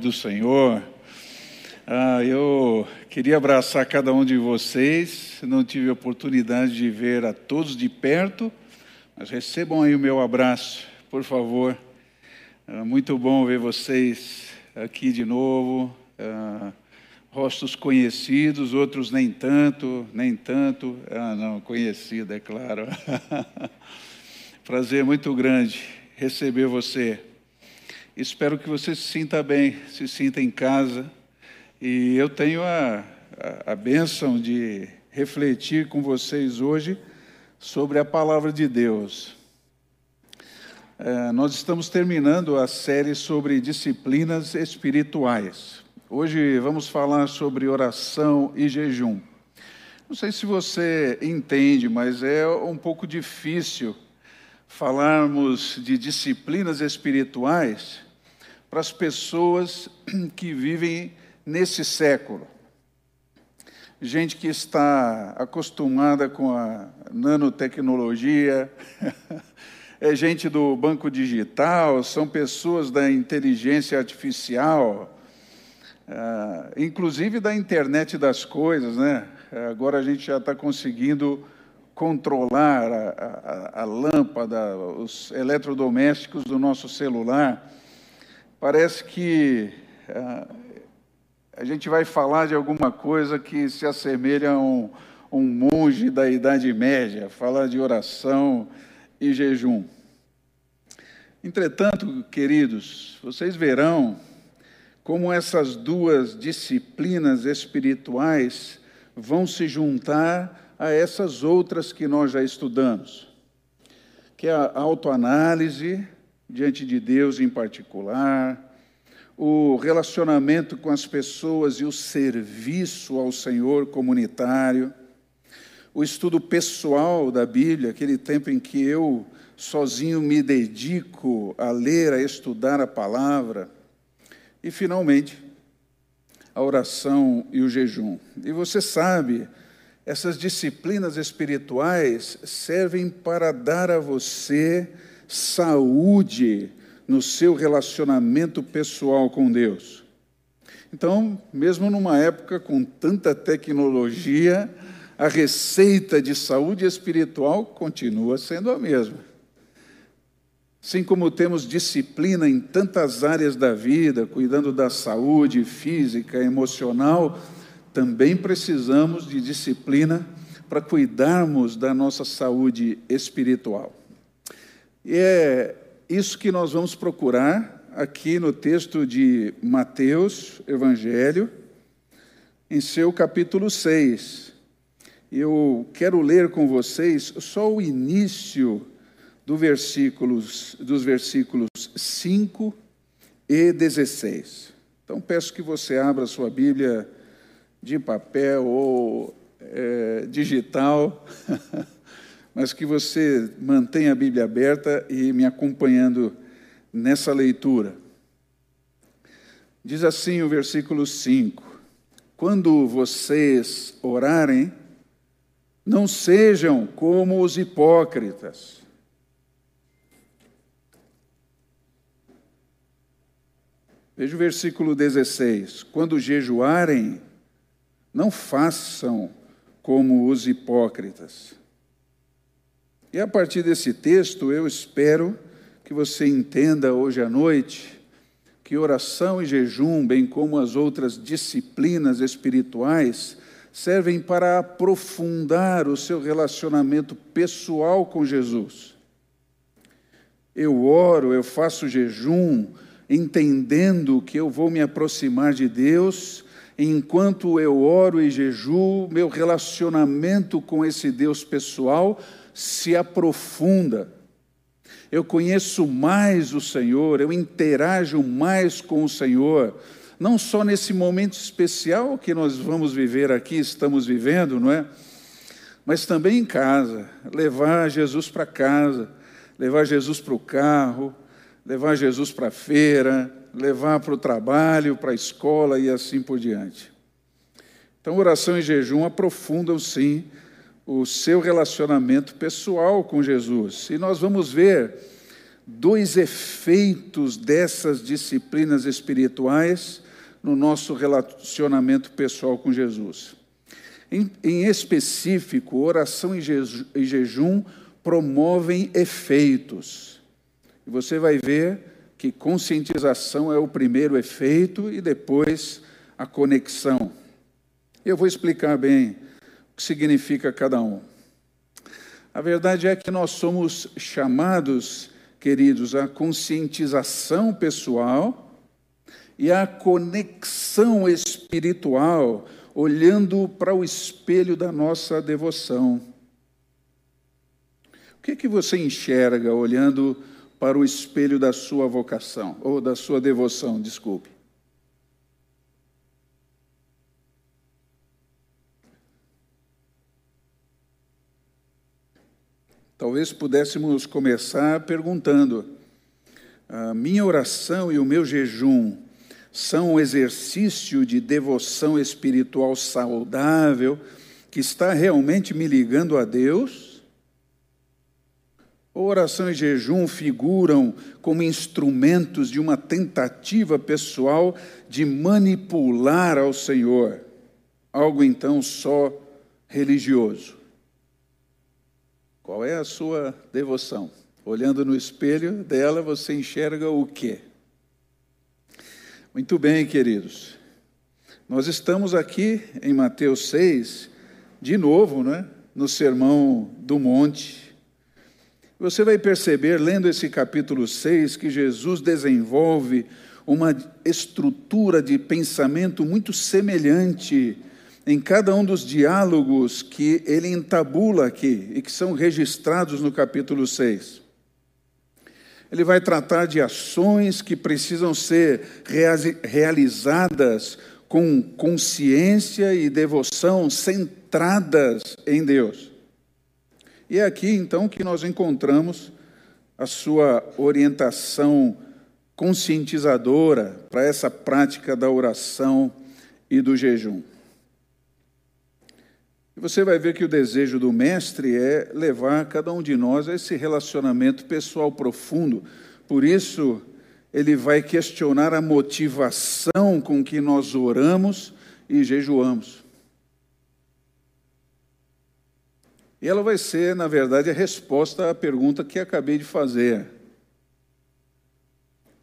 do Senhor. Ah, eu queria abraçar cada um de vocês. Não tive a oportunidade de ver a todos de perto, mas recebam aí o meu abraço, por favor. Ah, muito bom ver vocês aqui de novo. Ah, rostos conhecidos, outros nem tanto, nem tanto. Ah, não, conhecido, é claro. Prazer muito grande receber você. Espero que você se sinta bem, se sinta em casa. E eu tenho a, a, a bênção de refletir com vocês hoje sobre a palavra de Deus. É, nós estamos terminando a série sobre disciplinas espirituais. Hoje vamos falar sobre oração e jejum. Não sei se você entende, mas é um pouco difícil falarmos de disciplinas espirituais para as pessoas que vivem nesse século. Gente que está acostumada com a nanotecnologia, é gente do banco digital, são pessoas da inteligência artificial, uh, inclusive da internet das coisas, né? Agora a gente já está conseguindo controlar a, a, a lâmpada, os eletrodomésticos do nosso celular Parece que uh, a gente vai falar de alguma coisa que se assemelha a um, um monge da Idade Média, falar de oração e jejum. Entretanto, queridos, vocês verão como essas duas disciplinas espirituais vão se juntar a essas outras que nós já estudamos, que é a autoanálise, diante de Deus em particular, o relacionamento com as pessoas e o serviço ao Senhor comunitário, o estudo pessoal da Bíblia, aquele tempo em que eu sozinho me dedico a ler, a estudar a palavra, e finalmente a oração e o jejum. E você sabe, essas disciplinas espirituais servem para dar a você saúde no seu relacionamento pessoal com Deus. Então, mesmo numa época com tanta tecnologia, a receita de saúde espiritual continua sendo a mesma. Assim como temos disciplina em tantas áreas da vida, cuidando da saúde física, emocional, também precisamos de disciplina para cuidarmos da nossa saúde espiritual. E é isso que nós vamos procurar aqui no texto de Mateus, Evangelho, em seu capítulo 6. Eu quero ler com vocês só o início do versículos, dos versículos 5 e 16. Então peço que você abra sua Bíblia de papel ou é, digital. mas que você mantenha a Bíblia aberta e me acompanhando nessa leitura. Diz assim o versículo 5: Quando vocês orarem, não sejam como os hipócritas. Veja o versículo 16: Quando jejuarem, não façam como os hipócritas e a partir desse texto, eu espero que você entenda hoje à noite que oração e jejum, bem como as outras disciplinas espirituais, servem para aprofundar o seu relacionamento pessoal com Jesus. Eu oro, eu faço jejum, entendendo que eu vou me aproximar de Deus, enquanto eu oro e jejuo, meu relacionamento com esse Deus pessoal se aprofunda. Eu conheço mais o Senhor, eu interajo mais com o Senhor, não só nesse momento especial que nós vamos viver aqui, estamos vivendo, não é? Mas também em casa, levar Jesus para casa, levar Jesus para o carro, levar Jesus para a feira, levar para o trabalho, para a escola e assim por diante. Então, oração e jejum aprofundam sim o seu relacionamento pessoal com Jesus. E nós vamos ver dois efeitos dessas disciplinas espirituais no nosso relacionamento pessoal com Jesus. Em, em específico, oração e, jeju, e jejum promovem efeitos. E você vai ver que conscientização é o primeiro efeito e depois a conexão. Eu vou explicar bem o que significa cada um. A verdade é que nós somos chamados, queridos, à conscientização pessoal e à conexão espiritual, olhando para o espelho da nossa devoção. O que, que você enxerga olhando o espelho da sua vocação, ou da sua devoção, desculpe? Talvez pudéssemos começar perguntando: a minha oração e o meu jejum são um exercício de devoção espiritual saudável que está realmente me ligando a Deus? Oração e jejum figuram como instrumentos de uma tentativa pessoal de manipular ao Senhor, algo então só religioso? Qual é a sua devoção? Olhando no espelho dela, você enxerga o quê? Muito bem, queridos. Nós estamos aqui em Mateus 6, de novo, né, no Sermão do Monte. Você vai perceber, lendo esse capítulo 6, que Jesus desenvolve uma estrutura de pensamento muito semelhante em cada um dos diálogos que ele entabula aqui e que são registrados no capítulo 6. Ele vai tratar de ações que precisam ser realizadas com consciência e devoção centradas em Deus. E é aqui então que nós encontramos a sua orientação conscientizadora para essa prática da oração e do jejum. E você vai ver que o desejo do Mestre é levar cada um de nós a esse relacionamento pessoal profundo. Por isso, ele vai questionar a motivação com que nós oramos e jejuamos. E ela vai ser, na verdade, a resposta à pergunta que acabei de fazer.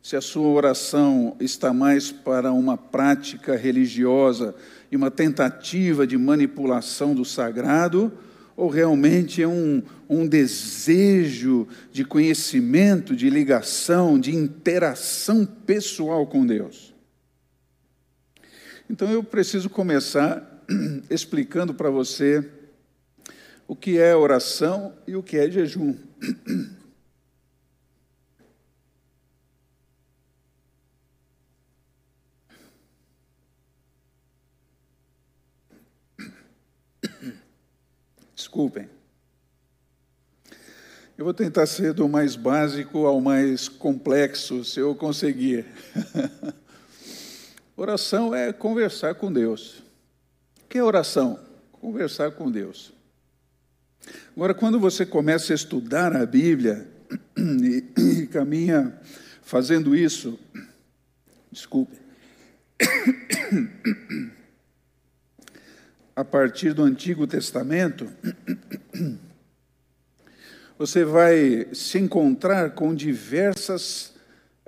Se a sua oração está mais para uma prática religiosa, e uma tentativa de manipulação do sagrado, ou realmente é um, um desejo de conhecimento, de ligação, de interação pessoal com Deus? Então eu preciso começar explicando para você o que é oração e o que é jejum. Desculpem. Eu vou tentar ser do mais básico ao mais complexo, se eu conseguir. oração é conversar com Deus. O que é oração? Conversar com Deus. Agora, quando você começa a estudar a Bíblia e, e caminha fazendo isso, desculpe a partir do Antigo Testamento, você vai se encontrar com diversas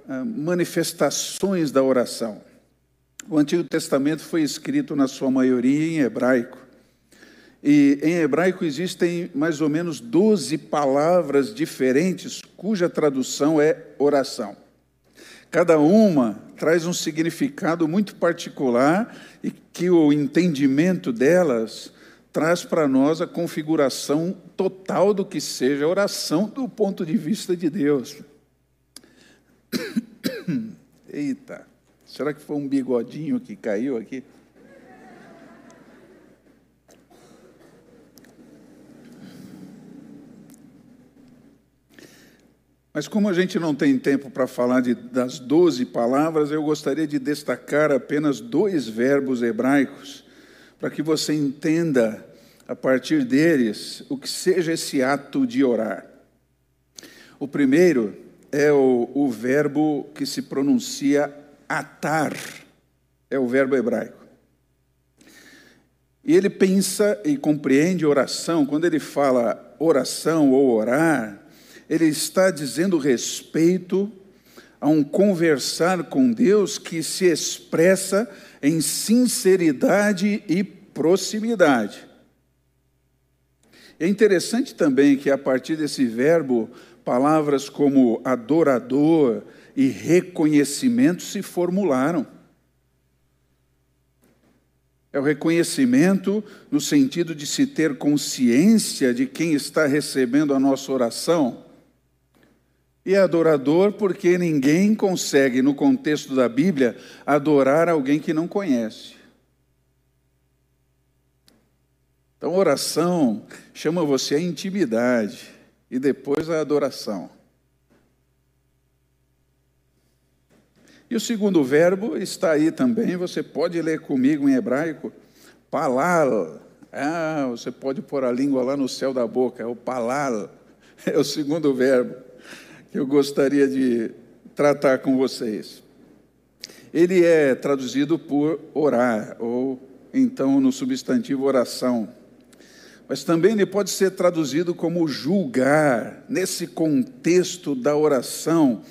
ah, manifestações da oração. O Antigo Testamento foi escrito, na sua maioria, em hebraico. E em hebraico existem mais ou menos 12 palavras diferentes cuja tradução é oração. Cada uma traz um significado muito particular e que o entendimento delas traz para nós a configuração total do que seja oração do ponto de vista de Deus. Eita, será que foi um bigodinho que caiu aqui? Mas como a gente não tem tempo para falar de, das doze palavras, eu gostaria de destacar apenas dois verbos hebraicos, para que você entenda, a partir deles, o que seja esse ato de orar. O primeiro é o, o verbo que se pronuncia atar, é o verbo hebraico. E ele pensa e compreende oração, quando ele fala oração ou orar, ele está dizendo respeito a um conversar com Deus que se expressa em sinceridade e proximidade. É interessante também que a partir desse verbo, palavras como adorador e reconhecimento se formularam. É o reconhecimento no sentido de se ter consciência de quem está recebendo a nossa oração. E adorador porque ninguém consegue, no contexto da Bíblia, adorar alguém que não conhece. Então, oração chama você à intimidade e depois à adoração. E o segundo verbo está aí também, você pode ler comigo em hebraico, palal. Ah, você pode pôr a língua lá no céu da boca, é o palal, é o segundo verbo que eu gostaria de tratar com vocês. Ele é traduzido por orar, ou então no substantivo oração. Mas também ele pode ser traduzido como julgar, nesse contexto da oração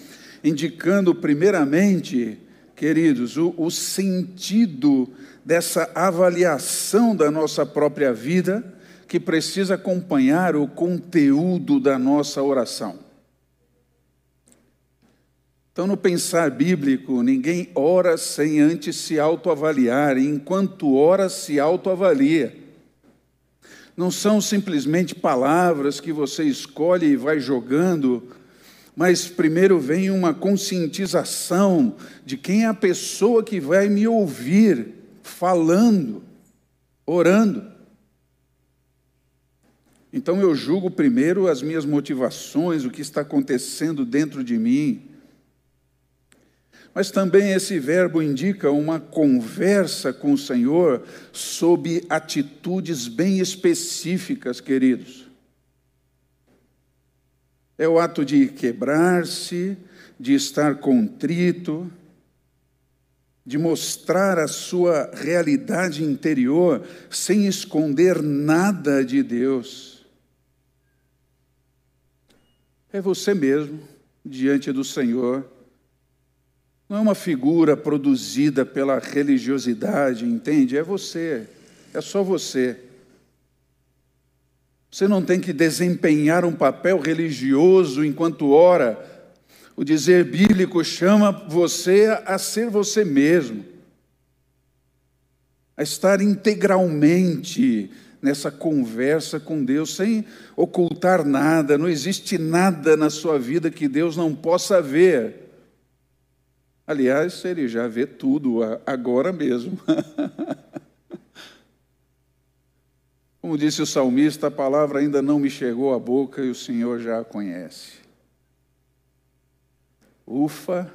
indicando, primeiramente, queridos, o, o sentido dessa avaliação da nossa própria vida, que precisa acompanhar o conteúdo da nossa oração. Então, no pensar bíblico, ninguém ora sem antes se autoavaliar, e enquanto ora, se autoavalia. Não são simplesmente palavras que você escolhe e vai jogando mas primeiro vem uma conscientização de quem é a pessoa que vai me ouvir falando, orando. Então eu julgo primeiro as minhas motivações, o que está acontecendo dentro de mim. Mas também esse verbo indica uma conversa com o Senhor sob atitudes bem específicas, queridos. É o ato de quebrar-se, de estar contrito, de mostrar a sua realidade interior sem esconder nada de Deus. É você mesmo diante do Senhor. Não é uma figura produzida pela religiosidade, entende? É você, é só você. Você não tem que desempenhar um papel religioso enquanto ora. O dizer bíblico chama você a ser você mesmo, a estar integralmente nessa conversa com Deus, sem ocultar nada, não existe nada na sua vida que Deus não possa ver. Aliás, ele já vê tudo agora mesmo. Como disse o salmista, a palavra ainda não me chegou à boca e o Senhor já a conhece. Ufa,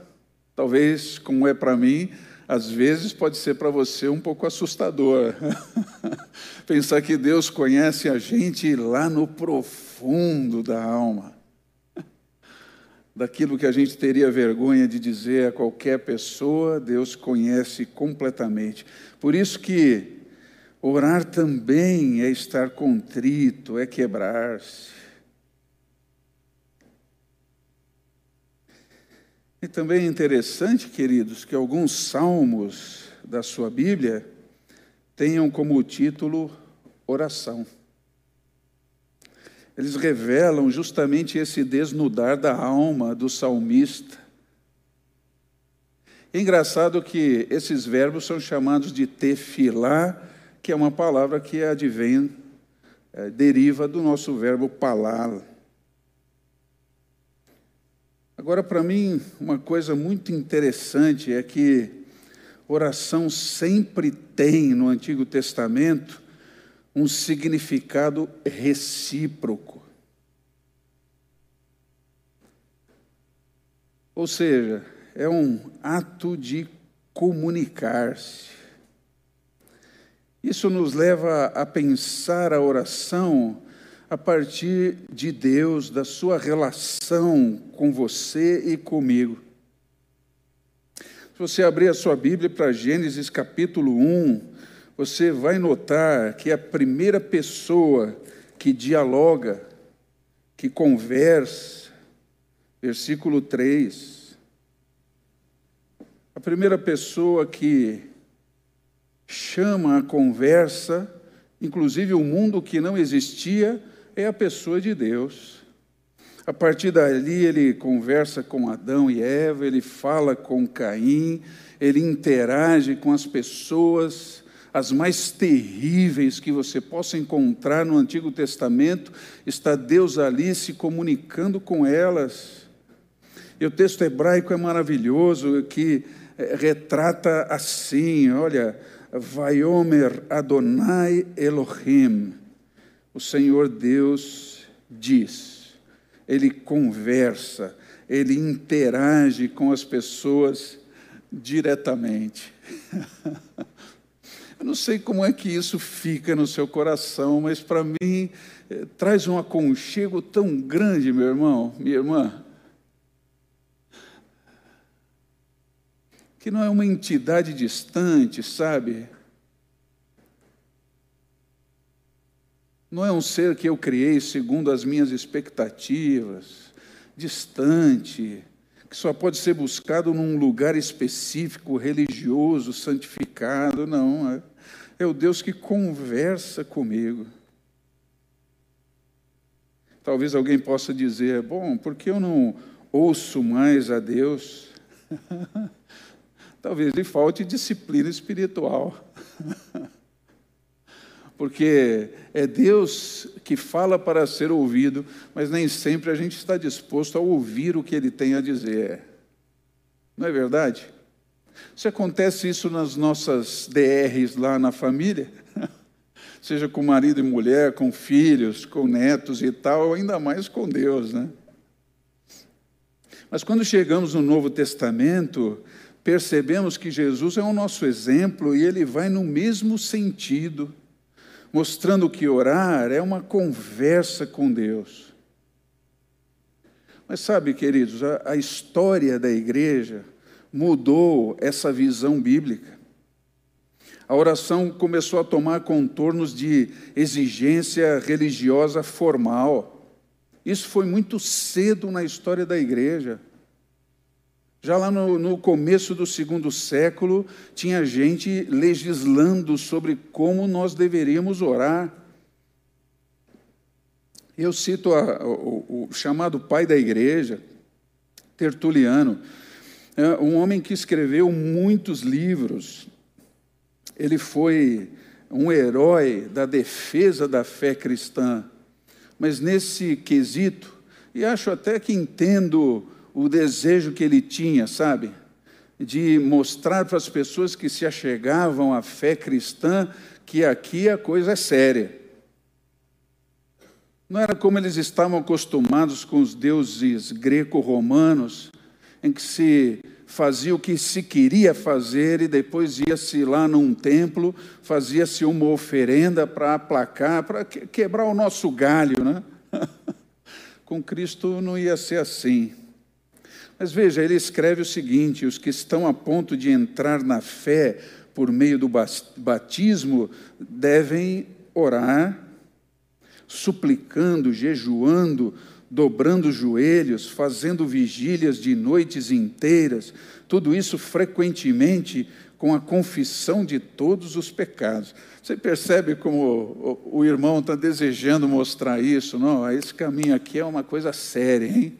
talvez, como é para mim, às vezes pode ser para você um pouco assustador. Pensar que Deus conhece a gente lá no profundo da alma. Daquilo que a gente teria vergonha de dizer a qualquer pessoa, Deus conhece completamente. Por isso que Orar também é estar contrito, é quebrar-se. E também é interessante, queridos, que alguns salmos da sua Bíblia tenham como título oração. Eles revelam justamente esse desnudar da alma do salmista. É engraçado que esses verbos são chamados de tefilá que é uma palavra que advém, é, deriva do nosso verbo palar. Agora, para mim, uma coisa muito interessante é que oração sempre tem no Antigo Testamento um significado recíproco. Ou seja, é um ato de comunicar-se. Isso nos leva a pensar a oração a partir de Deus, da sua relação com você e comigo. Se você abrir a sua Bíblia para Gênesis capítulo 1, você vai notar que a primeira pessoa que dialoga, que conversa, versículo 3, a primeira pessoa que chama a conversa, inclusive o mundo que não existia, é a pessoa de Deus. A partir dali, ele conversa com Adão e Eva, ele fala com Caim, ele interage com as pessoas, as mais terríveis que você possa encontrar no Antigo Testamento, está Deus ali se comunicando com elas. E o texto hebraico é maravilhoso, que eh, retrata assim: olha, Vaiomer Adonai Elohim, o Senhor Deus diz, ele conversa, ele interage com as pessoas diretamente. Eu não sei como é que isso fica no seu coração, mas para mim eh, traz um aconchego tão grande, meu irmão, minha irmã. Que não é uma entidade distante, sabe? Não é um ser que eu criei segundo as minhas expectativas, distante, que só pode ser buscado num lugar específico, religioso, santificado. Não, é o Deus que conversa comigo. Talvez alguém possa dizer: bom, por que eu não ouço mais a Deus? Talvez lhe falte disciplina espiritual. porque é Deus que fala para ser ouvido, mas nem sempre a gente está disposto a ouvir o que Ele tem a dizer. Não é verdade? Se acontece isso nas nossas DRs lá na família, seja com marido e mulher, com filhos, com netos e tal, ainda mais com Deus, né? Mas quando chegamos no Novo Testamento, percebemos que Jesus é o nosso exemplo e ele vai no mesmo sentido mostrando que orar é uma conversa com Deus. Mas sabe, queridos, a, a história da igreja mudou essa visão bíblica. A oração começou a tomar contornos de exigência religiosa formal. Isso foi muito cedo na história da igreja. Já lá no, no, começo do segundo século, tinha gente legislando sobre como nós deveríamos orar. Eu cito a, o, o, chamado pai da igreja, Tertuliano, um homem que escreveu muitos livros. Ele foi um herói da defesa da fé cristã. Mas nesse quesito, e acho até que entendo o desejo que ele tinha, sabe? De mostrar para as pessoas que se achegavam à fé cristã que aqui a coisa é séria. Não era como eles estavam acostumados com os deuses greco-romanos, em que se fazia o que se queria fazer e depois ia-se lá num templo, fazia-se uma oferenda para aplacar, para quebrar o nosso galho, né? com Cristo não ia ser assim. Mas veja, ele escreve o seguinte: os que estão a ponto de entrar na fé por meio do batismo devem orar, suplicando, jejuando, dobrando os joelhos, fazendo vigílias de noites inteiras, tudo isso frequentemente com a confissão de todos os pecados. Você percebe como o irmão está desejando mostrar isso? Não, esse caminho aqui é uma coisa séria, hein?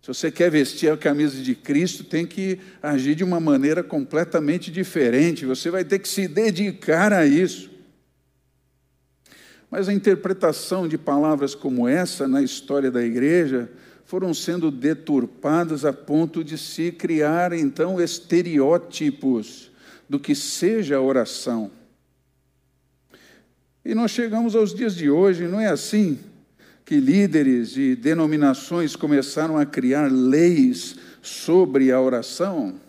Se você quer vestir a camisa de Cristo, tem que agir de uma maneira completamente diferente. Você vai ter que se dedicar a isso. Mas a interpretação de palavras como essa na história da igreja foram sendo deturpadas a ponto de se criar então estereótipos do que seja a oração. E nós chegamos aos dias de hoje, não é assim? que líderes e denominações começaram a criar leis sobre a oração.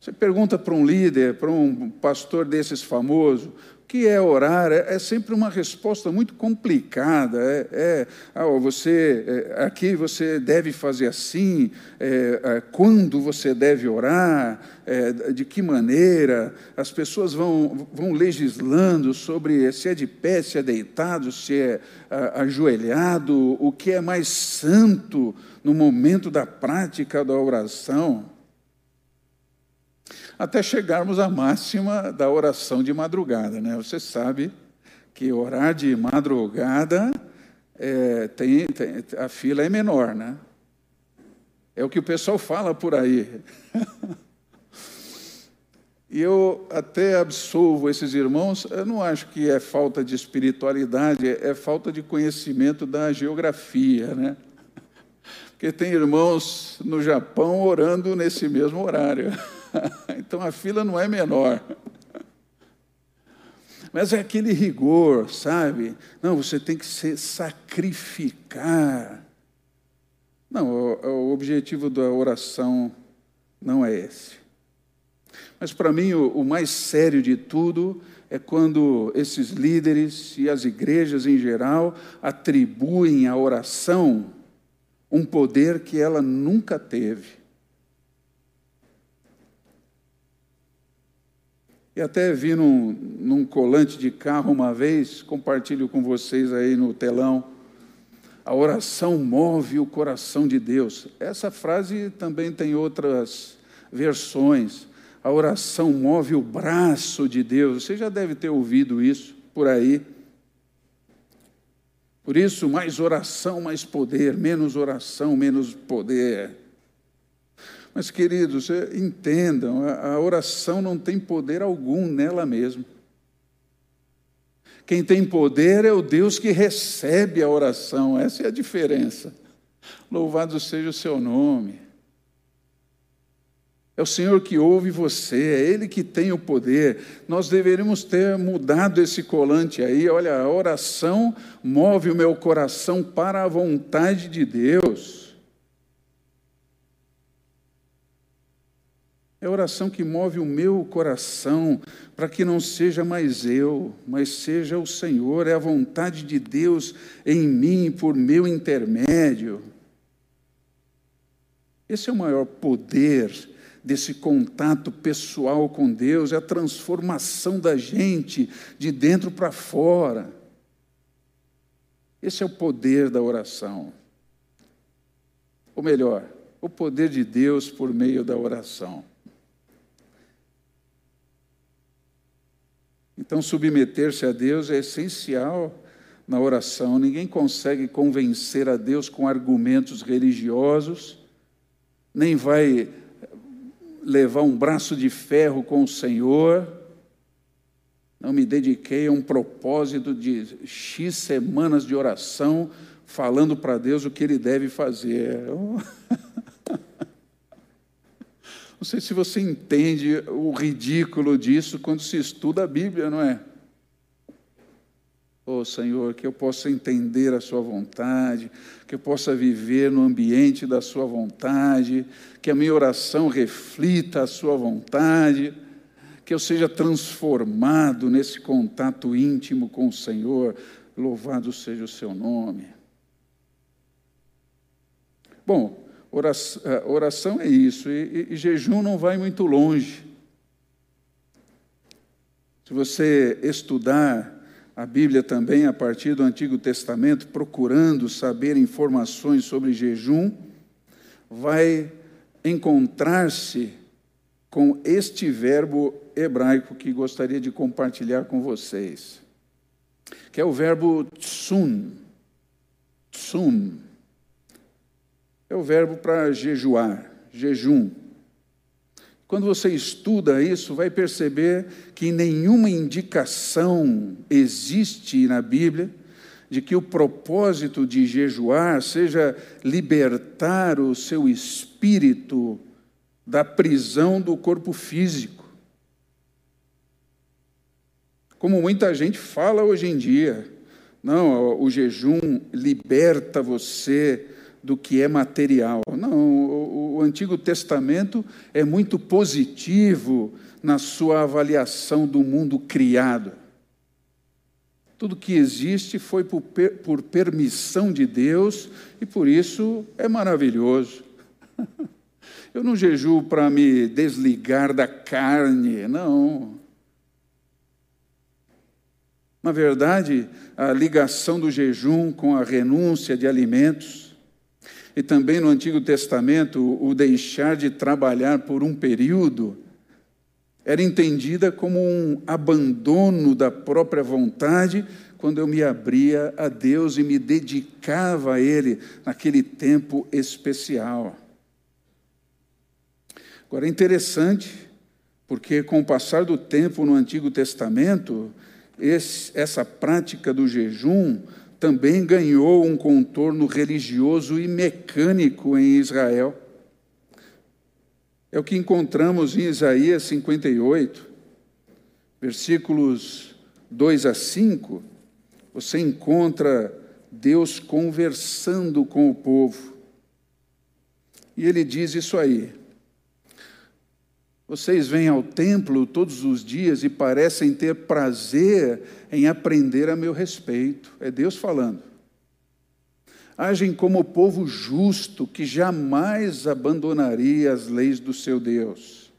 Você pergunta para um líder, para um pastor desses famoso, que é orar? É, é, sempre uma resposta muito complicada. É, é ah, você é, aqui você deve fazer assim. É, é, quando você deve orar? de que maneira? As pessoas vão, vão legislando sobre se é de pé, se é deitado, se é ajoelhado, o que é mais santo no momento da prática da oração até chegarmos à máxima da oração de madrugada. Né? Você sabe que orar de madrugada é, tem, tem, a fila é menor, né? É o que o pessoal fala por aí. e eu até absolvo esses irmãos, eu não acho que é falta de espiritualidade, é, falta de conhecimento da geografia, né? Porque tem irmãos no Japão orando nesse mesmo horário. então a fila não é menor. Mas é aquele rigor, sabe? Não, você tem que se sacrificar. Não, o, o objetivo da oração não é esse. Mas para mim o, o mais sério de tudo é quando esses líderes e as igrejas em geral atribuem à oração um poder que ela nunca teve. E até vi num, num colante de carro uma vez, compartilho com vocês aí no telão. A oração move o coração de Deus. Essa frase também tem outras versões. A oração move o braço de Deus. Você já deve ter ouvido isso por aí. Por isso, mais oração, mais poder, menos oração, menos poder. Mas, queridos, entendam, a oração não tem poder algum nela mesma. Quem tem poder é o Deus que recebe a oração, essa é a diferença. Louvado seja o seu nome. É o Senhor que ouve você, é Ele que tem o poder. Nós deveríamos ter mudado esse colante aí. Olha, a oração move o meu coração para a vontade de Deus. É a oração que move o meu coração para que não seja mais eu, mas seja o Senhor. É a vontade de Deus em mim por meu intermédio. Esse é o maior poder desse contato pessoal com Deus, é a transformação da gente de dentro para fora. Esse é o poder da oração. Ou melhor, o poder de Deus por meio da oração. Então, submeter-se a Deus é essencial na oração. Ninguém consegue convencer a Deus com argumentos religiosos, nem vai levar um braço de ferro com o Senhor. Não me dediquei a um propósito de X semanas de oração, falando para Deus o que ele deve fazer. Não sei se você entende o ridículo disso quando se estuda a Bíblia, não é? Oh Senhor, que eu possa entender a Sua vontade, que eu possa viver no ambiente da Sua vontade, que a minha oração reflita a Sua vontade, que eu seja transformado nesse contato íntimo com o Senhor. Louvado seja o Seu nome. Bom, Oração, é, oração é isso, e, e, e jejum não vai muito longe. Se você estudar a Bíblia também a partir do Antigo Testamento, procurando saber informações sobre jejum, vai encontrar-se com este verbo hebraico que gostaria de compartilhar com vocês, que é o verbo tsum. Tsum é o verbo para jejuar, jejum. Quando você estuda isso, vai perceber que nenhuma indicação existe na Bíblia de que o propósito de jejuar seja libertar o seu espírito da prisão do corpo físico. Como muita gente fala hoje em dia, não, o jejum liberta você do que é material. Não, o, o Antigo Testamento é muito positivo na sua avaliação do mundo criado. Tudo que existe foi por, por permissão de Deus e por isso é maravilhoso. Eu não jejuo para me desligar da carne, não. Na verdade, a ligação do jejum com a renúncia de alimentos, e também no Antigo Testamento, o deixar de trabalhar por um período, era entendida como um abandono da própria vontade quando eu me abria a Deus e me dedicava a Ele naquele tempo especial. Agora é interessante, porque com o passar do tempo no Antigo Testamento, esse, essa prática do jejum também ganhou um contorno religioso e mecânico em Israel. É o que encontramos em Isaías 58, versículos 2 a 5. Você encontra Deus conversando com o povo. E ele diz isso aí: vocês vêm ao templo todos os dias e parecem ter prazer em aprender a meu respeito. É Deus falando. Agem como povo justo que jamais abandonaria as leis do seu Deus.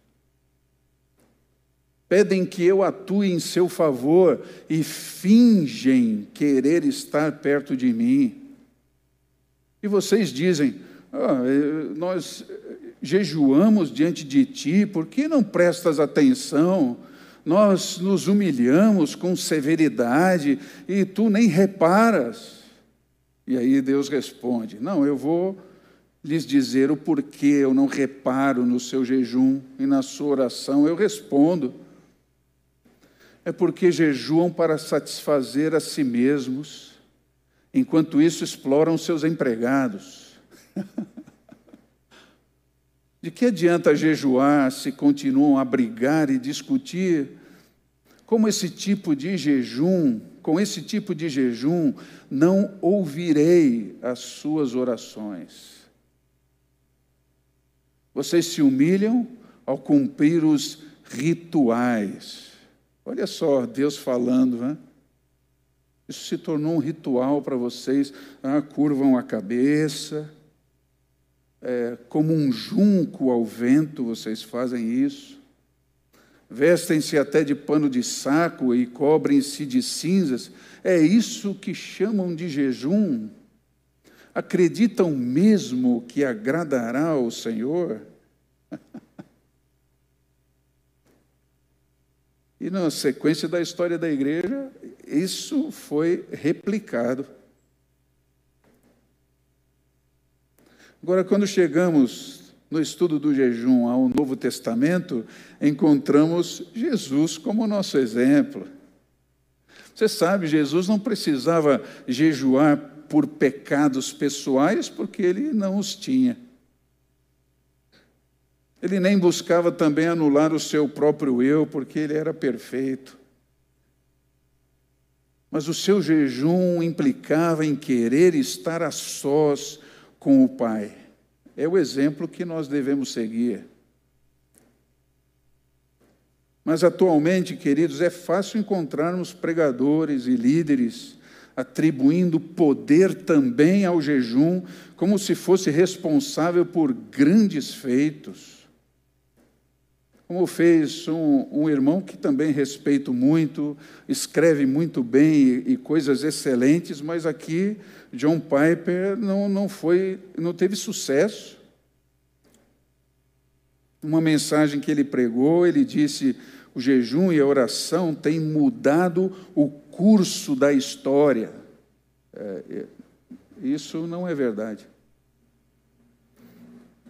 Pedem que eu atue em seu favor e fingem querer estar perto de mim. E vocês dizem: ah, nós jejuamos diante de ti, por que não prestas atenção? Nós nos humilhamos com severidade e tu nem reparas. E aí Deus responde: Não, eu vou lhes dizer o porquê eu não reparo no seu jejum e na sua oração. Eu respondo: É porque jejuam para satisfazer a si mesmos, enquanto isso exploram seus empregados. De que adianta jejuar se continuam a brigar e discutir? Como esse tipo de jejum, com esse tipo de jejum, não ouvirei as suas orações. Vocês se humilham ao cumprir os rituais. Olha só, Deus falando, né? Isso se tornou um ritual para vocês. Ah, curvam a cabeça, é, como um junco ao vento, vocês fazem isso. Vestem-se até de pano de saco e cobrem-se de cinzas. É isso que chamam de jejum. Acreditam mesmo que agradará ao Senhor? e na sequência da história da igreja, isso foi replicado. Agora, quando chegamos no estudo do jejum ao Novo Testamento, encontramos Jesus como nosso exemplo. Você sabe, Jesus não precisava jejuar por pecados pessoais, porque ele não os tinha. Ele nem buscava também anular o seu próprio eu, porque ele era perfeito. Mas o seu jejum implicava em querer estar a sós com o Pai. É o exemplo que nós devemos seguir. Mas atualmente, queridos, é fácil encontrarmos pregadores e líderes atribuindo poder também ao jejum, como se fosse responsável por grandes feitos. Como fez um, um irmão que também respeito muito, escreve muito bem e, e coisas excelentes, mas aqui John Piper não, não foi, não teve sucesso. Uma mensagem que ele pregou, ele disse: o jejum e a oração têm mudado o curso da história. É, é, isso não é verdade.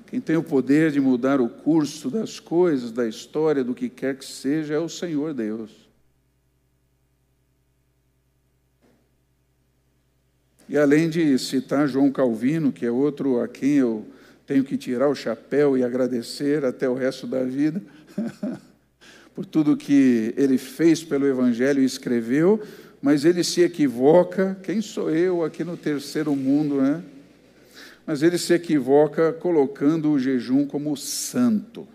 Quem tem o poder de mudar o curso das coisas, da história, do que quer que seja, é o Senhor Deus. E além de citar João Calvino, que é outro a quem eu tenho que tirar o chapéu e agradecer até o resto da vida, por tudo que ele fez pelo Evangelho e escreveu, mas ele se equivoca. Quem sou eu aqui no terceiro mundo, né? Mas ele se equivoca colocando o jejum como santo.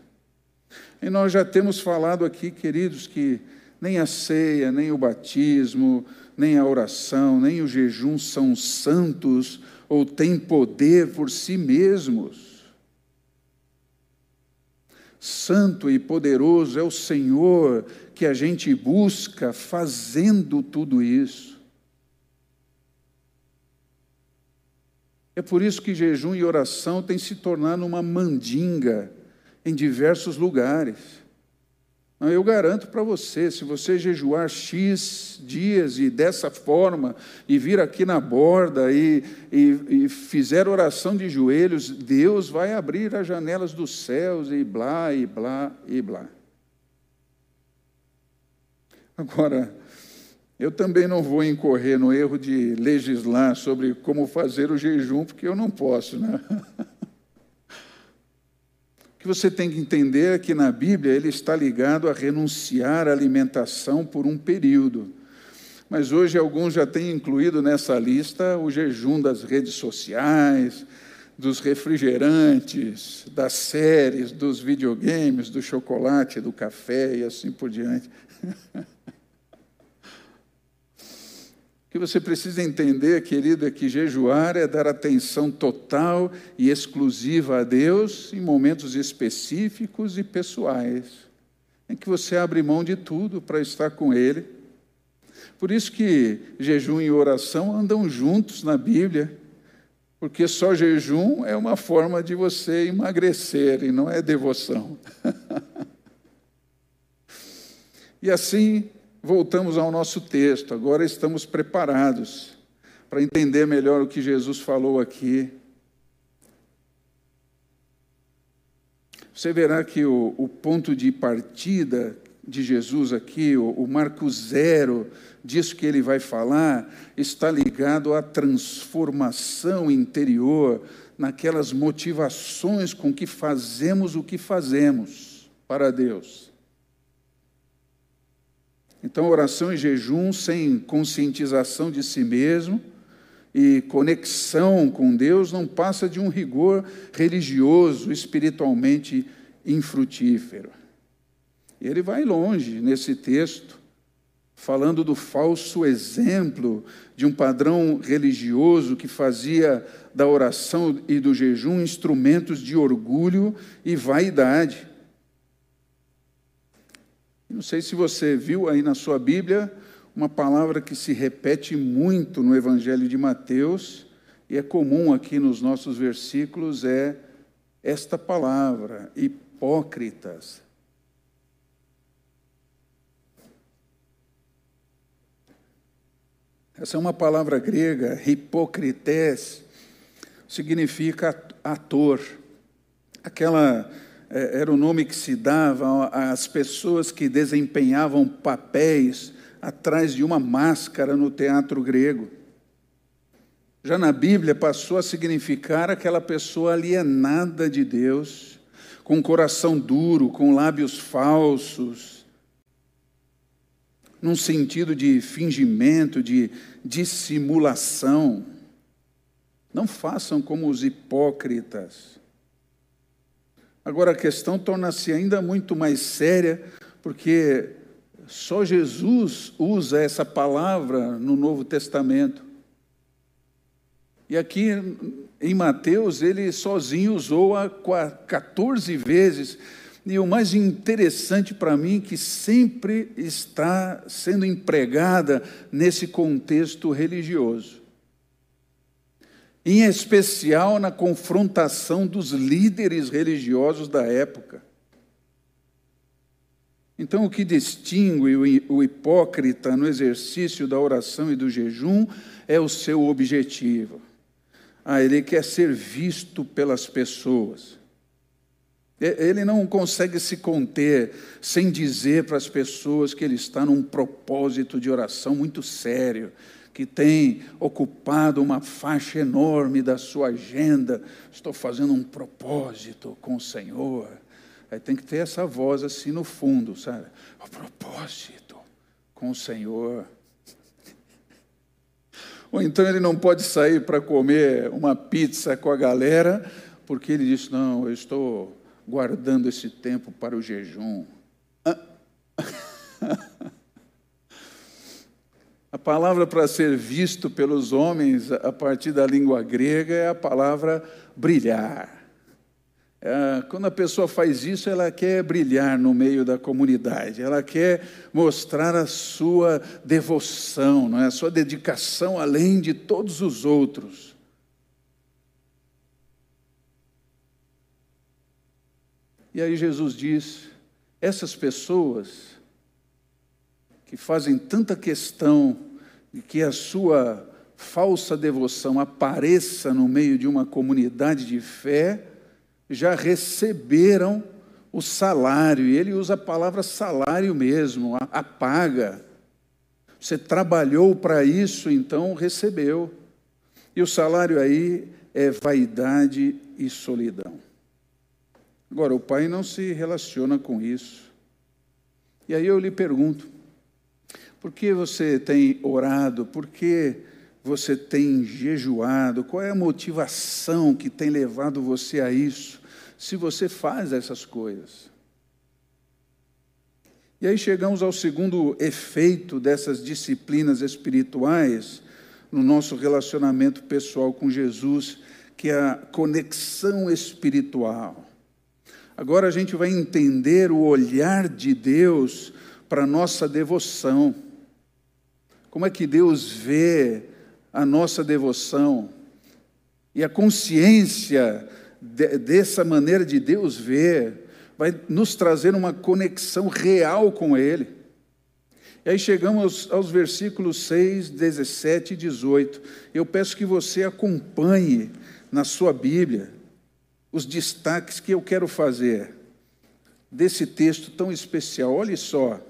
E nós já temos falado aqui, queridos, que Nem a ceia, nem o batismo, nem a oração, nem o jejum são santos ou têm poder por si mesmos. Santo e poderoso é o Senhor que a gente busca fazendo tudo isso. É por isso que jejum e oração têm se tornado uma mandinga em diversos lugares. Eu garanto para você, se você jejuar X dias e dessa forma, e vir aqui na borda e, e, e, fizer oração de joelhos, Deus vai abrir as janelas dos céus e blá, e blá, e blá. Agora, eu também não vou incorrer no erro de legislar sobre como fazer o jejum, porque eu não posso, né? que você tem que entender é que na Bíblia ele está ligado a renunciar à alimentação por um período. Mas hoje alguns já têm incluído nessa lista o jejum das redes sociais, dos refrigerantes, das séries, dos videogames, do chocolate, do café e assim por diante. Que você precisa entender, querido, é que jejuar é dar atenção total e exclusiva a Deus em momentos específicos e pessoais, em que você abre mão de tudo para estar com Ele. Por isso que jejum e oração andam juntos na Bíblia, porque só jejum é uma forma de você emagrecer e não é devoção. e assim, voltamos ao nosso texto, agora estamos preparados para entender melhor o que Jesus falou aqui. Você verá que o, o ponto de partida de Jesus aqui, o, o marco zero disso que ele vai falar, está ligado à transformação interior, naquelas motivações com que fazemos o que fazemos para Deus. Então, oração e jejum sem conscientização de si mesmo e conexão com Deus não passa de um rigor religioso, espiritualmente infrutífero. E ele vai longe nesse texto, falando do falso exemplo de um padrão religioso que fazia da oração e do jejum instrumentos de orgulho e vaidade. Não sei se você viu aí na sua Bíblia uma palavra que se repete muito no Evangelho de Mateus e é comum aqui nos nossos versículos é esta palavra, hipócritas. Essa é uma palavra grega, hipocrites, significa ator. Aquela era o nome que se dava às pessoas que desempenhavam papéis atrás de uma máscara no teatro grego. Já na Bíblia passou a significar aquela pessoa alienada de Deus, com coração duro, com lábios falsos, num sentido de fingimento, de dissimulação. Não façam como os hipócritas Agora a questão torna-se ainda muito mais séria, porque só Jesus usa essa palavra no Novo Testamento. E aqui em Mateus, ele sozinho usou-a 14 vezes. E o mais interessante para mim é que sempre está sendo empregada nesse contexto religioso em especial na confrontação dos líderes religiosos da época. Então, o que distingue o hipócrita no exercício da oração e do jejum é o seu objetivo. Ah, ele quer ser visto pelas pessoas. Ele não consegue se conter sem dizer para as pessoas que ele está num propósito de oração muito sério, que tem ocupado uma faixa enorme da sua agenda. Estou fazendo um propósito com o Senhor. Aí tem que ter essa voz assim no fundo, sabe? O propósito com o Senhor. Ou então ele não pode sair para comer uma pizza com a galera, porque ele diz: Não, eu estou guardando esse tempo para o jejum. A palavra para ser visto pelos homens a partir da língua grega é a palavra brilhar. É, quando a pessoa faz isso, ela quer brilhar no meio da comunidade, ela quer mostrar a sua devoção, não é? a sua dedicação além de todos os outros. E aí Jesus diz: essas pessoas que fazem tanta questão de que a sua falsa devoção apareça no meio de uma comunidade de fé, já receberam o salário, e ele usa a palavra salário mesmo, a, a paga. Você trabalhou para isso, então recebeu. E o salário aí é vaidade e solidão. Agora, o pai não se relaciona com isso. E aí eu lhe pergunto: por que você tem orado? Por que você tem jejuado? Qual é a motivação que tem levado você a isso? se você faz essas coisas. E aí chegamos ao segundo efeito dessas disciplinas espirituais no nosso relacionamento pessoal com Jesus, que é a conexão espiritual. Agora a gente vai entender o olhar de Deus para a nossa devoção. Como é que Deus vê a nossa devoção? E a consciência de, dessa maneira de Deus ver, vai nos trazer uma conexão real com Ele. E aí chegamos aos, aos versículos 6, 17 e 18. Eu peço que você acompanhe na sua Bíblia os destaques que eu quero fazer desse texto tão especial. Olhe só.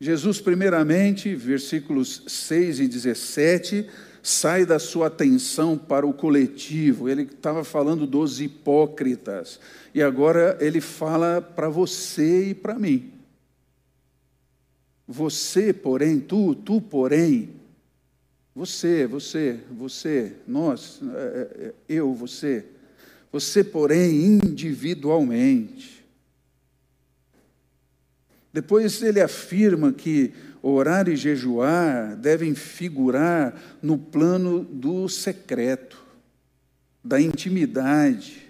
Jesus, primeiramente, versículos 6 e 17, sai da sua atenção para o coletivo. Ele estava falando dos hipócritas. E agora ele fala para você e para mim. Você, porém, tu, tu, porém, você, você, você, nós, é, é, eu, você, você, porém, individualmente. Depois ele afirma que orar e jejuar devem figurar no plano do secreto, da intimidade,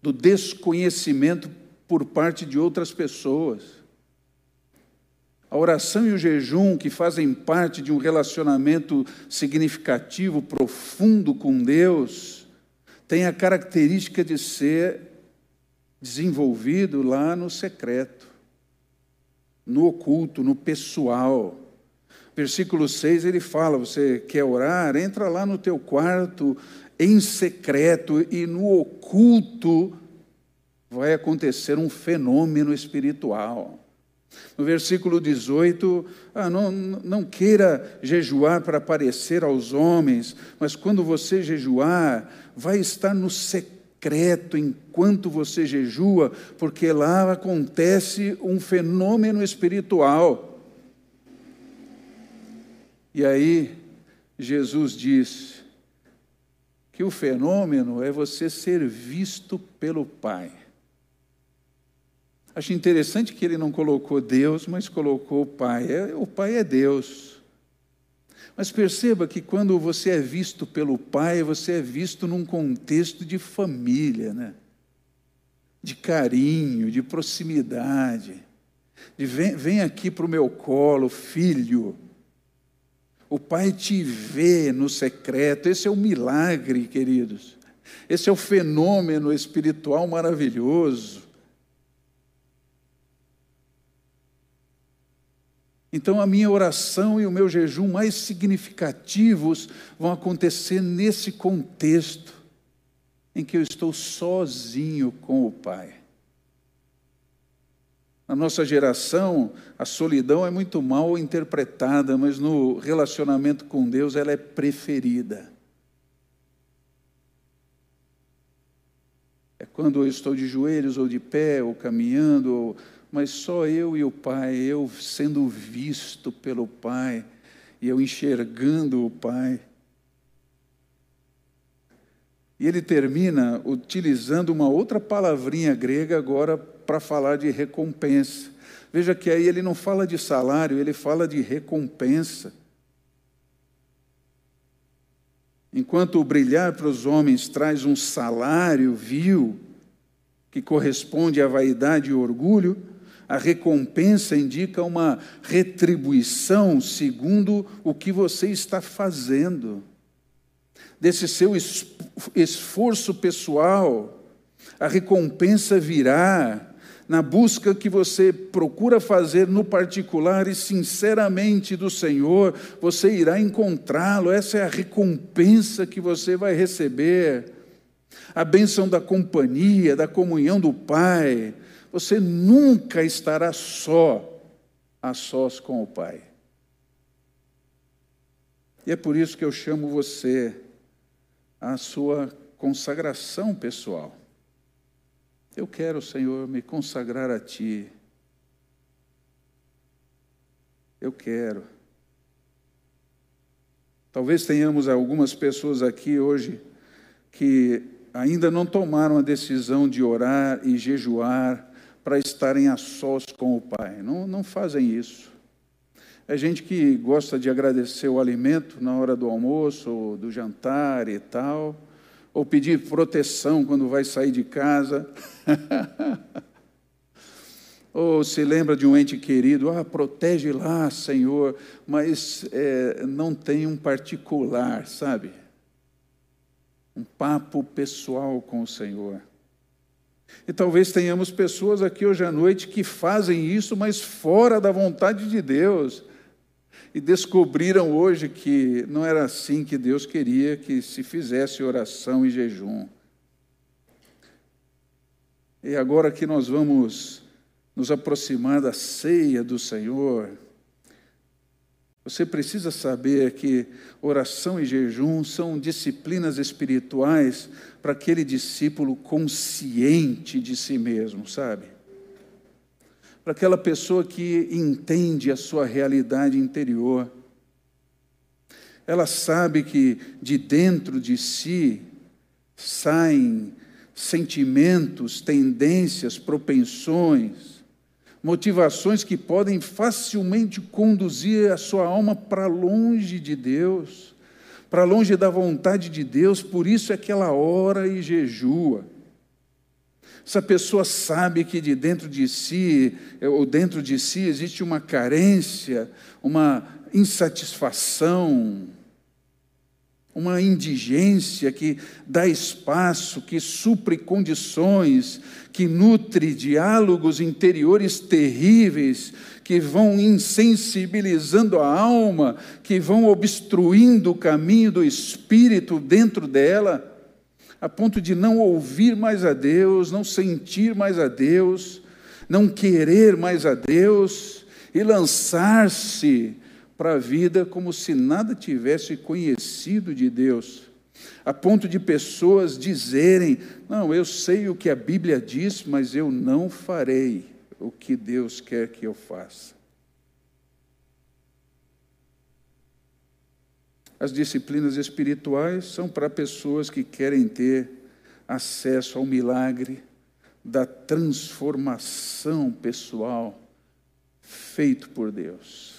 do desconhecimento por parte de outras pessoas. A oração e o jejum, que fazem parte de um relacionamento significativo, profundo com Deus, têm a característica de ser desenvolvido lá no secreto no oculto, no pessoal. Versículo 6 ele fala: você quer orar? Entra lá no teu quarto, em secreto, e no oculto vai acontecer um fenômeno espiritual. No versículo 18, ah, não, não queira jejuar para aparecer aos homens, mas quando você jejuar, vai estar no secreto secreto enquanto você jejua, porque lá acontece um fenômeno espiritual. E aí, Jesus diz que o fenômeno é você ser visto pelo Pai. Acho interessante que ele não colocou Deus, mas colocou o Pai. É, o Pai é Deus. Mas perceba que quando você é visto pelo pai, você é visto num contexto de família, né? de carinho, de proximidade. De vem, vem aqui para o meu colo, filho. O pai te vê no secreto. Esse é o milagre, queridos. Esse é o fenômeno espiritual maravilhoso. Então, a minha oração e o meu jejum mais significativos vão acontecer nesse contexto em que eu estou sozinho com o Pai. Na nossa geração, a solidão é muito mal interpretada, mas no relacionamento com Deus ela é preferida. É quando eu estou de joelhos ou de pé, ou caminhando, ou mas só eu e o Pai, eu sendo visto pelo Pai, e eu enxergando o Pai. E ele termina utilizando uma outra palavrinha grega agora para falar de recompensa. Veja que aí ele não fala de salário, ele fala de recompensa. Enquanto o brilhar para os homens traz um salário vil, que corresponde à vaidade e orgulho, a recompensa indica uma retribuição segundo o que você está fazendo. Desse seu esforço pessoal, a recompensa virá na busca que você procura fazer no particular e sinceramente do Senhor, você irá encontrá-lo. Essa é a recompensa que você vai receber. A bênção da companhia, da comunhão do Pai, você nunca estará só, a sós com o Pai. E é por isso que eu chamo você à sua consagração pessoal. Eu quero, Senhor, me consagrar a Ti. Eu quero. Talvez tenhamos algumas pessoas aqui hoje que ainda não tomaram a decisão de orar e jejuar para estarem a sós com o Pai. Não, não fazem isso. É gente que gosta de agradecer o alimento na hora do almoço, ou do jantar e tal, ou pedir proteção quando vai sair de casa. ou se lembra de um ente querido, ah, protege lá, Senhor, mas é, não tem um particular, sabe? Um papo pessoal com o Senhor. E talvez tenhamos pessoas aqui hoje à noite que fazem isso, mas fora da vontade de Deus. E descobriram hoje que não era assim que Deus queria que se fizesse oração e jejum. E agora que nós vamos nos aproximar da ceia do Senhor, você precisa saber que oração e jejum são disciplinas espirituais para aquele discípulo consciente de si mesmo, sabe? Para aquela pessoa que entende a sua realidade interior. Ela sabe que de dentro de si saem sentimentos, tendências, propensões, motivações que podem facilmente conduzir a sua alma para longe de Deus, para longe da vontade de Deus, por isso é que ela ora e jejua. Essa pessoa sabe que de dentro de si, ou dentro de si, existe uma carência, uma insatisfação, uma indigência que dá espaço, que supre condições, que nutre diálogos interiores terríveis, que vão insensibilizando a alma, que vão obstruindo o caminho do espírito dentro dela, a ponto de não ouvir mais a Deus, não sentir mais a Deus, não querer mais a Deus e lançar-se para a vida como se nada tivesse conhecido de Deus, a ponto de pessoas dizerem: Não, eu sei o que a Bíblia diz, mas eu não farei o que Deus quer que eu faça. As disciplinas espirituais são para pessoas que querem ter acesso ao milagre da transformação pessoal feito por Deus.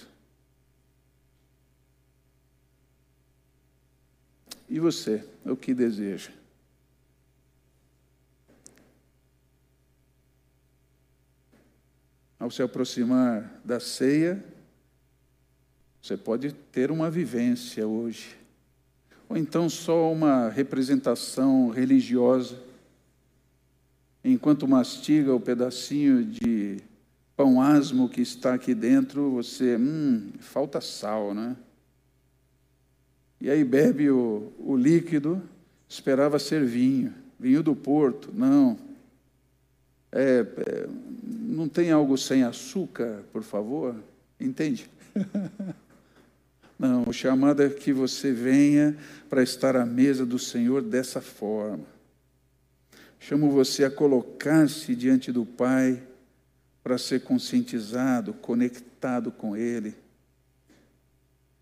E você, o que deseja? Ao se aproximar da ceia, você pode ter uma vivência hoje, ou então só uma representação religiosa, enquanto mastiga o pedacinho de pão asmo que está aqui dentro, você, hum, falta sal, né? E aí bebe o, o líquido, esperava ser vinho, vinho do porto. Não. É, é, não tem algo sem açúcar, por favor? Entende? Não, o chamado é que você venha para estar à mesa do Senhor dessa forma. Chamo você a colocar-se diante do Pai para ser conscientizado, conectado com Ele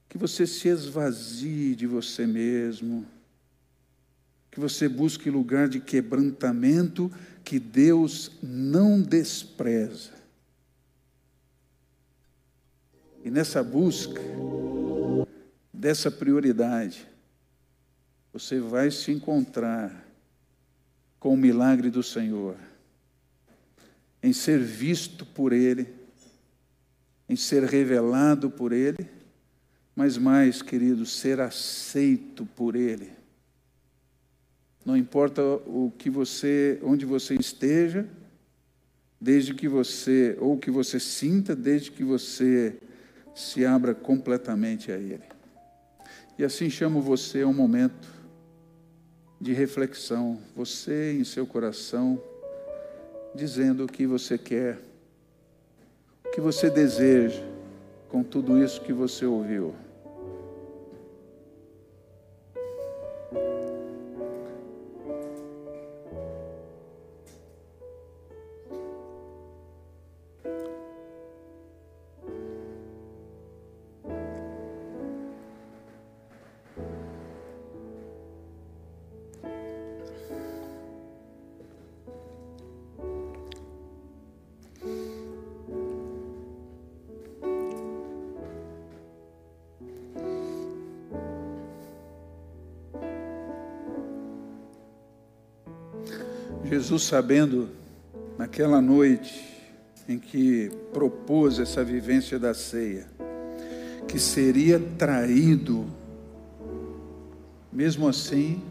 que você se esvazie de você mesmo, que você busque lugar de quebrantamento que Deus não despreza. E nessa busca dessa prioridade, você vai se encontrar com o milagre do Senhor, em ser visto por Ele, em ser revelado por Ele, mas mais, querido, ser aceito por Ele. Não importa o que você, onde você esteja, desde que você, ou o que você sinta, desde que você se abra completamente a Ele. E assim chamo você a um momento de reflexão, você em seu coração, dizendo o que você quer, o que você deseja com tudo isso que você ouviu. Jesus, sabendo, naquela noite em que propôs essa vivência da ceia, que seria traído, mesmo assim,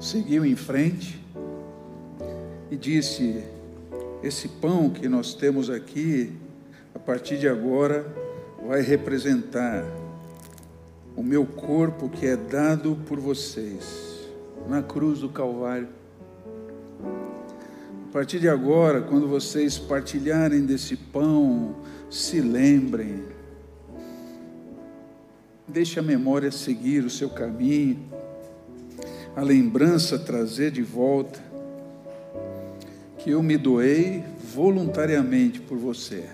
seguiu em frente e disse: Esse pão que nós temos aqui, a partir de agora, vai representar o meu corpo que é dado por vocês na cruz do Calvário. A partir de agora, quando vocês partilharem desse pão, se lembrem. Deixe a memória seguir o seu caminho, a lembrança trazer de volta que eu me doei voluntariamente por você.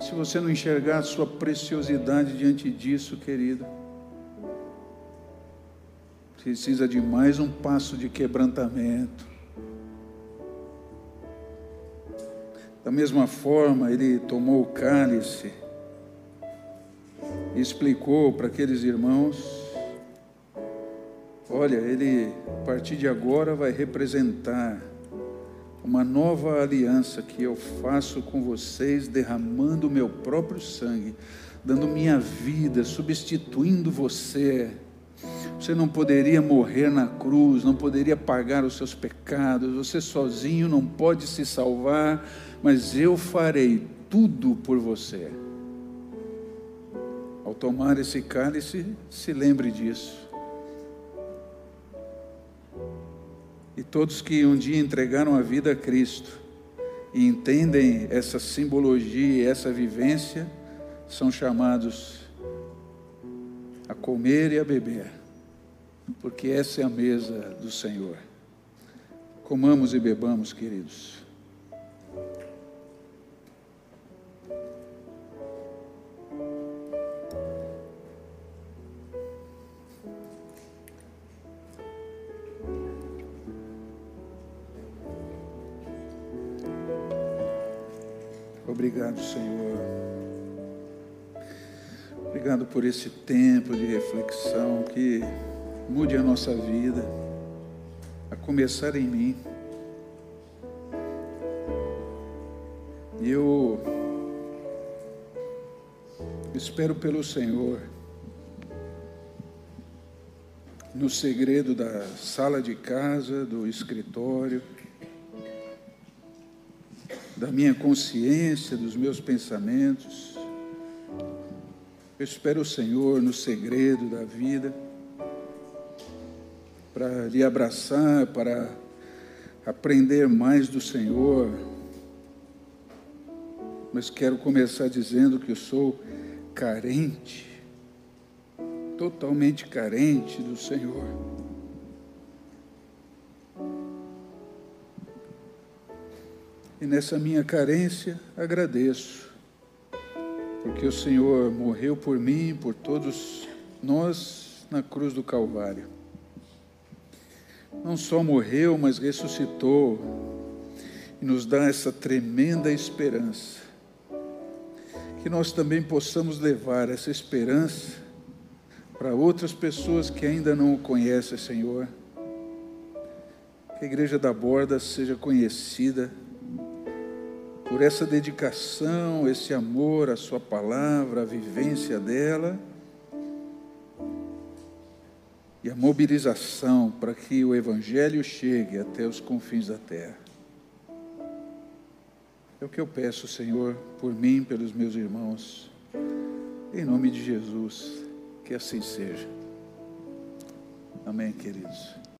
Se você não enxergar a sua preciosidade diante disso, querido, precisa de mais um passo de quebrantamento Da mesma forma, ele tomou o cálice e explicou para aqueles irmãos: olha, ele a partir de agora vai representar uma nova aliança que eu faço com vocês, derramando o meu próprio sangue, dando minha vida, substituindo você. Você não poderia morrer na cruz, não poderia pagar os seus pecados, você sozinho não pode se salvar mas eu farei tudo por você. Ao tomar esse cálice, se lembre disso. E todos que um dia entregaram a vida a Cristo e entendem essa simbologia e essa vivência, são chamados a comer e a beber, porque essa é a mesa do Senhor. Comamos e bebamos, queridos. Obrigado, Senhor. Obrigado por esse tempo de reflexão que mude a nossa vida, a começar em mim. Eu espero pelo Senhor, no segredo da sala de casa, do escritório, da minha consciência, dos meus pensamentos. Eu espero o Senhor no segredo da vida, para lhe abraçar, para aprender mais do Senhor. Mas quero começar dizendo que eu sou carente, totalmente carente do Senhor. Nessa minha carência, agradeço, porque o Senhor morreu por mim, por todos nós, na cruz do Calvário. não só morreu, mas ressuscitou e nos dá essa tremenda esperança. Que nós também possamos levar essa esperança para outras pessoas que ainda não o conhecem, Senhor. Que a Igreja da Borda seja conhecida por essa dedicação, esse amor à Sua palavra, a vivência dela e a mobilização para que o Evangelho chegue até os confins da terra. É o que eu peço, Senhor, por mim, pelos meus irmãos, em nome de Jesus, que assim seja. Amém, queridos.